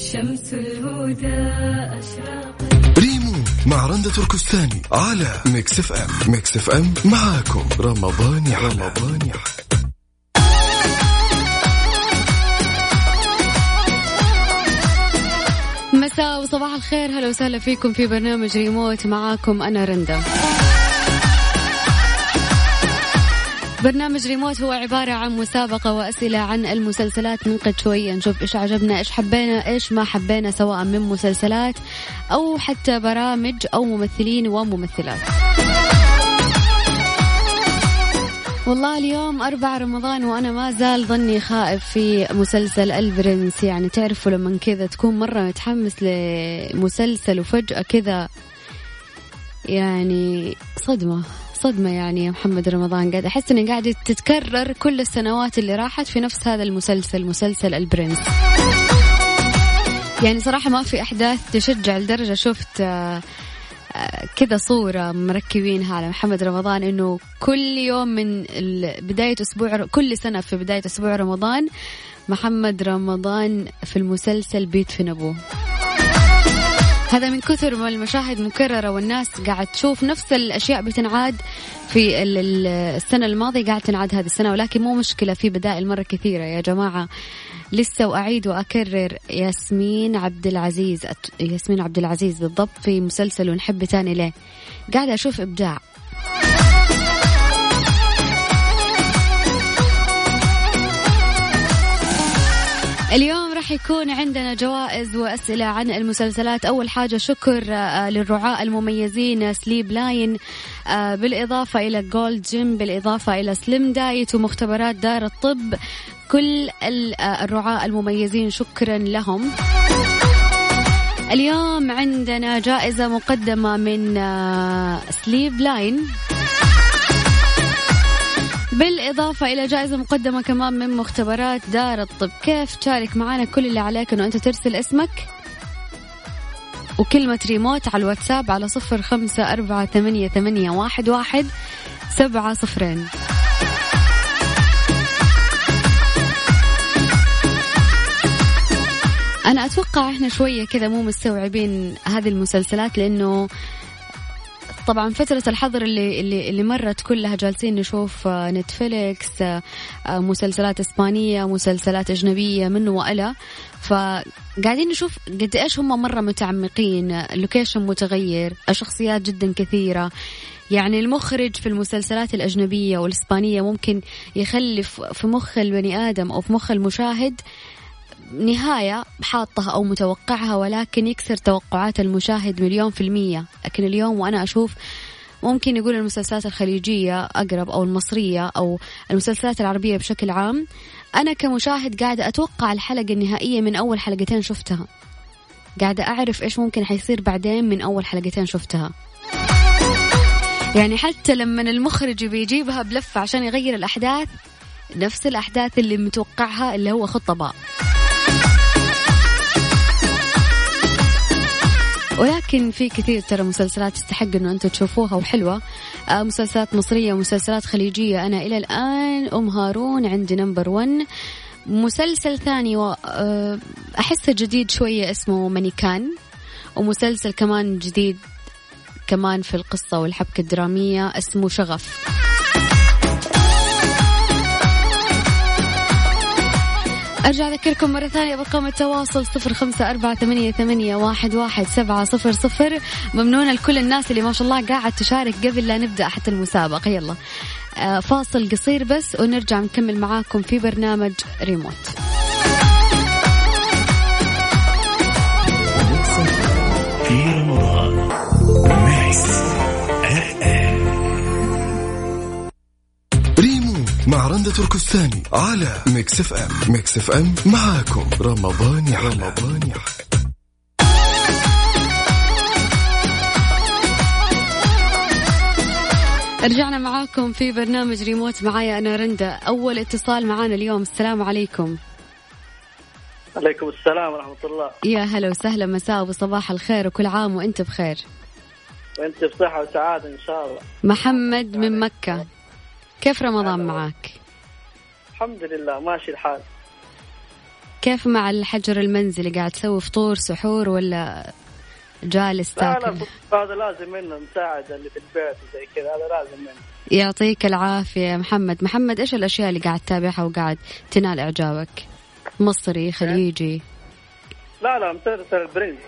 شمس الهدى أشراقة ريموت مع رندة تركستاني على Mix FM. Mix FM معاكم. رمضان يا رمضان يا مساء وصباح الخير. هلا وسهلا فيكم في برنامج ريموت. معاكم أنا رندا. برنامج ريموت هو عبارة عن مسابقة وأسئلة عن المسلسلات. ننقد شوية نشوف إيش عجبنا إيش حبينا إيش ما حبينا سواء من مسلسلات أو حتى برامج أو ممثلين وممثلات. والله اليوم أربع رمضان وأنا ما زال ظني خائف في مسلسل البرنس يعني تعرفوا لما كذا تكون مرة متحمس لمسلسل وفجأة كذا يعني صدمة. صدمة يعني يا محمد رمضان. قاعد أحس إني قاعدة تتكرر كل السنوات اللي راحت في نفس هذا المسلسل مسلسل البرنس. يعني صراحة ما في أحداث تشجع لدرجة شفت آه، آه، كذا صورة مركبينها على محمد رمضان إنه كل يوم من بداية أسبوع كل سنة في بداية أسبوع رمضان محمد رمضان في المسلسل بيدفن ابوه هذا من كثر ما المشاهد مكررة والناس قاعد تشوف نفس الأشياء بتنعاد في ال- ال- السنة الماضية قاعد تنعاد هذه السنة ولكن مو مشكلة في بدائل مرة كثيرة. يا جماعة لسه وأعيد وأكرر ياسمين عبد العزيز ياسمين عبد العزيز بالضبط في مسلسل ونحب تاني ليه. قاعدة أشوف إبداع. اليوم راح يكون عندنا جوائز وأسئلة عن المسلسلات. أول حاجة شكر آه، للرعاة المميزين Sleep Line آه، بالإضافة إلى Gold's Gym بالإضافة إلى Slim Diet ومختبرات دار الطب. كل آه، الرعاة المميزين شكرا لهم. اليوم عندنا جائزة مقدمة من سليب لاين. بالإضافة إلى جائزة مقدمة كمان من مختبرات دار الطب. كيف تشارك معنا كل اللي عليك أنه أنت ترسل اسمك وكلمة ريموت على الواتساب على صفر خمسة أربعة ثمانية, ثمانية واحد, واحد سبعة صفرين. أنا أتوقع إحنا شوية كذا مو مستوعبين هذه المسلسلات لأنه طبعا فترة الحظر اللي اللي اللي مرت كلها جالسين نشوف آه، Netflix آه، آه، مسلسلات إسبانية مسلسلات أجنبية منه وإلى. فقاعدين نشوف قد إيش هم مرة متعمقين آه، ال location متغير الشخصيات جدا كثيرة. يعني المخرج في المسلسلات الأجنبية والإسبانية ممكن يخلي في في مخ البني آدم أو في مخ المشاهد نهاية حاطها أو متوقعها ولكن يكسر توقعات المشاهد مليون في المية. لكن اليوم وأنا أشوف ممكن يقول المسلسلات الخليجية أقرب أو المصرية أو المسلسلات العربية بشكل عام أنا كمشاهد قاعدة أتوقع الحلقة النهائية من أول حلقتين شفتها. قاعدة أعرف إيش ممكن حيصير بعدين من أول حلقتين شفتها. يعني حتى لما المخرج بيجيبها بلفة عشان يغير الأحداث نفس الأحداث اللي متوقعها اللي هو خطة باء. ولكن في كثير ترى مسلسلات تستحق إنه أنتم تشوفوها وحلوة. آه مسلسلات مصرية ومسلسلات خليجية. أنا إلى الآن أم هارون عندي نمبر 1 مسلسل ثاني آه، أحسه جديد شوية اسمه مانيكان. ومسلسل كمان جديد كمان في القصة والحبكة الدرامية اسمه شغف. أرجع أذكركم مرة ثانية برقم التواصل صفر خمسة أربعة ثمانية, ثمانية واحد, واحد سبعة صفر صفر. ممنونة لكل الناس اللي ما شاء الله قاعد تشارك قبل لا نبدأ حتى المسابقة. يلا. آه، فاصل قصير بس ونرجع نكمل معاكم في برنامج ريموت. في تركستاني على Mix FM. Mix FM معاكم. رمضان يا رمضان يا رجعنا معاكم في برنامج ريموت. معايا أنا رندا. أول اتصال معانا اليوم. السلام عليكم. عليكم السلام ورحمة الله. يا هلا وسهلا. مساء وصباح الخير وكل عام وأنت بخير. وأنت بصحة وسعادة إن شاء الله. محمد من مكة. كيف رمضان هلا. الحمد لله ماشي الحال. كيف مع الحجر المنزلي؟ قاعد تسوي فطور سحور ولا جالس لا لا تاكل؟ هذا لازم منه مساعدة اللي في البيت وزي كذا هذا لازم منه. يعطيك العافية محمد. محمد إيش الأشياء اللي قاعد تتابعها وقاعد تنال إعجابك؟ مصري خليجي. لا لا مسلسل البرنس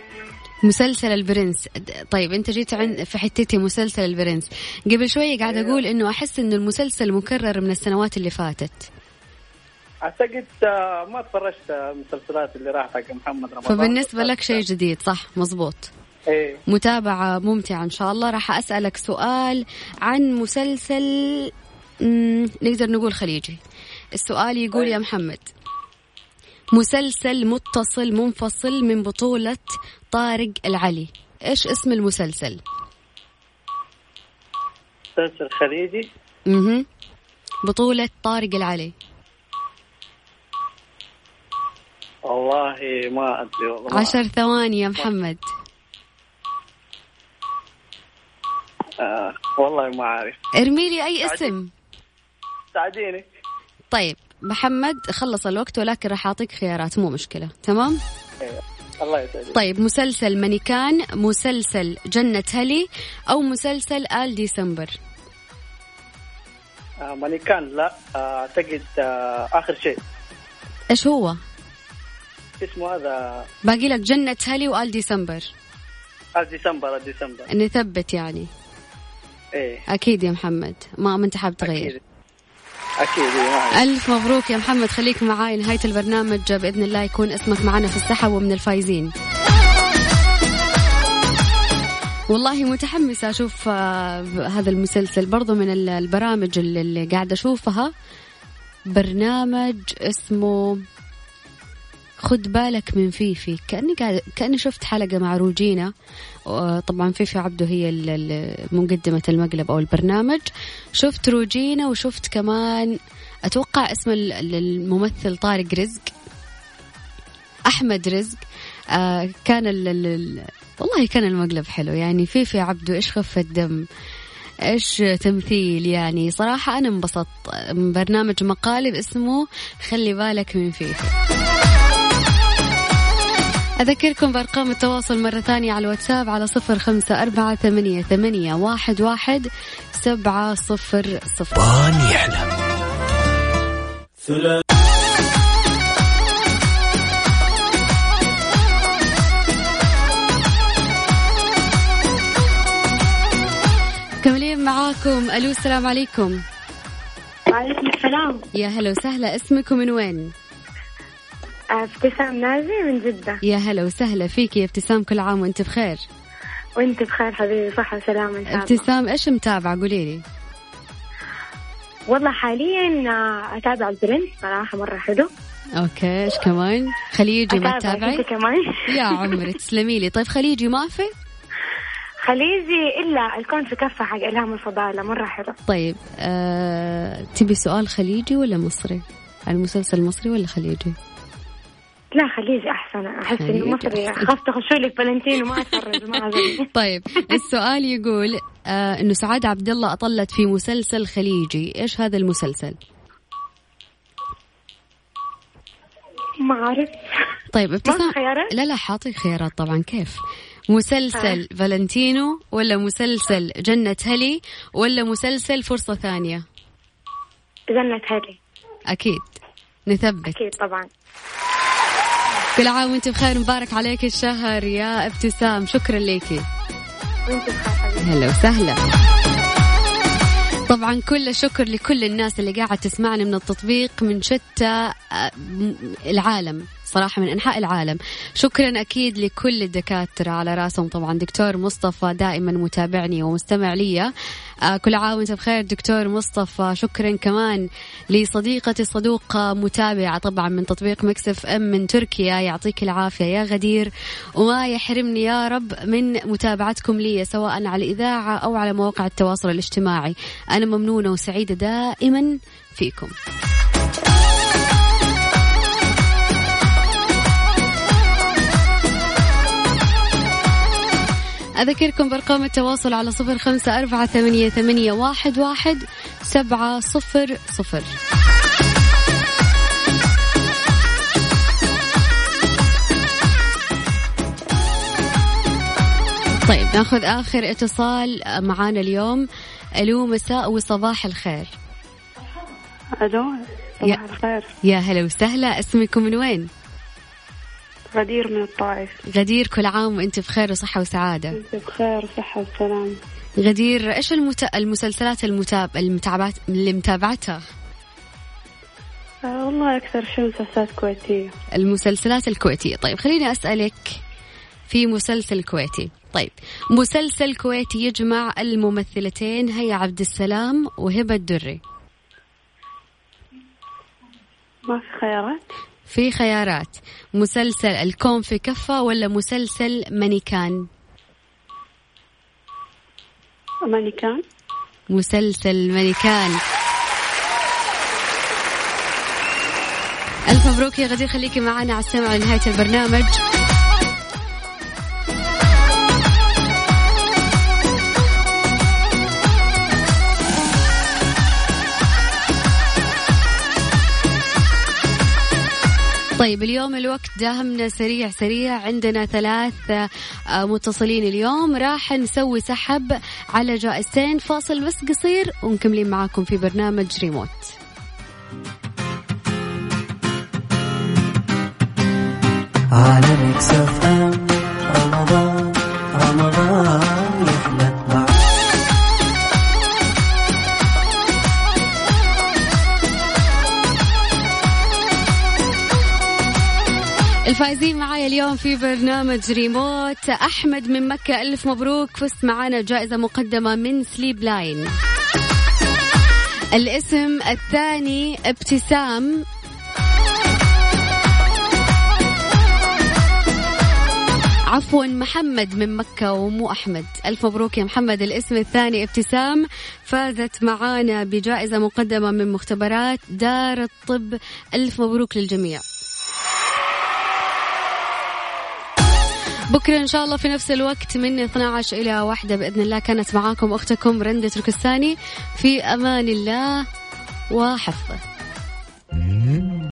مسلسل البرنس. طيب أنت جيت عن في حتتي مسلسل البرنس. قبل شوية قاعد أقول إنه أحس إنه المسلسل مكرر من السنوات اللي فاتت. أعتقد آه، ما تفرجت المسلسلات اللي راحت حق محمد رمضان. فبالنسبة لك شيء جديد صح مزبوط. إيه. متابعة ممتعة إن شاء الله. راح أسألك سؤال عن مسلسل نقدر نقول خليجي. السؤال يقول يا محمد مسلسل متصل منفصل من بطولة طارق العلي. إيش اسم المسلسل؟ مسلسل خليجي؟ مهم. بطولة طارق العلي. والله ما أدري والله عشر ثواني يا محمد. آه والله ما أعرف. ارمي لي أي اسم. ساعديني. طيب محمد خلص الوقت ولكن راح أعطيك خيارات مو مشكلة. تمام؟ إيه. الله يسعدك. طيب مسلسل مانيكان مسلسل جنة هلي أو مسلسل آل ديسمبر. آه مانيكان لا آه، أعتقد آه آخر شيء. إيش هو؟ اسمه هذا؟ باقي لك جنة هلي وآل ديسمبر. آه، ديسمبر آه، ديسمبر. نثبت يعني. إيه. أكيد يا محمد. ما ما أنت حاب تغير. أكيد. أكيد إيه،. ألف مبروك يا محمد. خليك معاي نهاية البرنامج. بإذن الله يكون اسمك معنا في السحب ومن الفايزين. والله متحمسة أشوف آه، هذا المسلسل برضو من ال- البرامج اللي اللي قاعدة أشوفها. برنامج اسمه خد بالك من فيفي. كأني قاعد كأني شفت حلقة مع روجينا. طبعا فيفي عبده هي مقدمة المقلب أو البرنامج. شفت روجينا وشفت كمان أتوقع اسم ال- ال- الممثل طارق رزق. أحمد رزق. آه كان ال ال ال والله كان المقلب حلو. يعني فيفي عبده إيش خفة دم. إيش تمثيل يعني. صراحة أنا انبسطت. برنامج مقالب اسمه خلي بالك من فيفي. أذكركم بأرقام التواصل مرة ثانية على الواتساب على صفر خمسة أربعة ثمانية, ثمانية واحد, واحد سبعة صفر صفر. يحلى. كملين معاكم. ألو السلام عليكم. وعليكم السلام. يا هلا وسهلا. اسمك ومن وين؟ ابتسام نازي من جدة. يا هلا وسهلا فيك يا ابتسام كل عام وانت بخير. وانت بخير حبيبي صحة وسلامة إن شاء الله. ابتسام إيش متابعة؟ قولي لي. والله حاليا آه، أتابع البرنس صراحة مرة حلو. Okay إيش كمان؟ خليجي ما تتابعي كمان؟ يا عمري تسلمي لي. طيب خليجي ما في؟ خليجي إلا الكون في كفة حق إلهام الفضالة مرة حلو. طيب آه، تبي سؤال خليجي ولا مصري؟ المسلسل مصري ولا خليجي؟ لا خليجي أحسن. أحس إنه مصري. أحسن. خاف تخشوا لي فالنتين وما أتفرج ما طيب السؤال يقول آه إنه سعاد عبد الله أطلت في مسلسل خليجي. إيش هذا المسلسل؟ ما أعرف. طيب ابتسام خيارات؟ لا لا حاطيك خيارات طبعا. كيف؟ مسلسل فالنتينو ولا مسلسل جنة هلي ولا مسلسل فرصة ثانية؟ جنة هلي. أكيد. نثبت. أكيد طبعا. كل عام وانت بخير مبارك عليك الشهر يا ابتسام. شكرا ليكي. وانت بخير هلا وسهلا. طبعا كل الشكر لكل الناس اللي قاعد تسمعنا من التطبيق من شتى آه، العالم. صراحة من أنحاء العالم. شكرا أكيد لكل الدكاترة على رأسهم. طبعا دكتور مصطفى دائما متابعني ومستمع لي. آه، كل عام وأنت بخير دكتور مصطفى. شكرا كمان لصديقتي الصدوقة متابعة طبعا من تطبيق مكسف إم من تركيا. يعطيك العافية يا غدير. وما يحرمني يا رب من متابعتكم لي سواء على الإذاعة أو على مواقع التواصل الاجتماعي. أنا ممنونة وسعيدة دائما فيكم. أذكركم بأرقام التواصل على صفر خمسة أربعة ثمانية, ثمانية واحد, واحد سبعة صفر صفر. طيب ناخذ آخر اتصال معانا اليوم. ألو مساء وصباح الخير. ألو صباح الخير. يا هلا وسهلا. اسمكم من وين؟ غدير من الطائف. غدير كل عام وإنت بخير وصحة وسعادة. إنت بخير وصحة وسلام. غدير إيش المت... المسلسلات المتاب... المتابعات اللي متابعتها؟ آه والله أكثر شيء مسلسلات كويتية. المسلسلات الكويتية. طيب خليني أسألك في مسلسل كويتي. طيب مسلسل كويتي يجمع الممثلتين هيا عبد السلام وهبة الدري. ما في خيارات؟ في خيارات. مسلسل الكون في كفة ولا مسلسل مانيكان؟ ماني كان مسلسل مانيكان. ألف مبروك يا غدير خليكي معنا على السمع لنهاية البرنامج. طيب اليوم الوقت داهمنا سريع سريع. عندنا ثلاث آه، متصلين اليوم. راح نسوي سحب على جائزتين. فاصل بس قصير ومكملين معاكم في برنامج ريموت. على ميكس الفائزين معايا اليوم في برنامج ريموت. أحمد من مكة ألف مبروك. فزت معانا جائزة مقدمة من سليب لاين الاسم الثاني ابتسام. عفوا محمد من مكة ومو أحمد. ألف مبروك يا محمد. الاسم الثاني ابتسام. فازت معانا بجائزة مقدمة من مختبرات دار الطب. ألف مبروك للجميع. بكرة إن شاء الله في نفس الوقت من 12 إلى واحدة بإذن الله كانت معاكم أختكم رندة تركستاني في أمان الله وحفظه.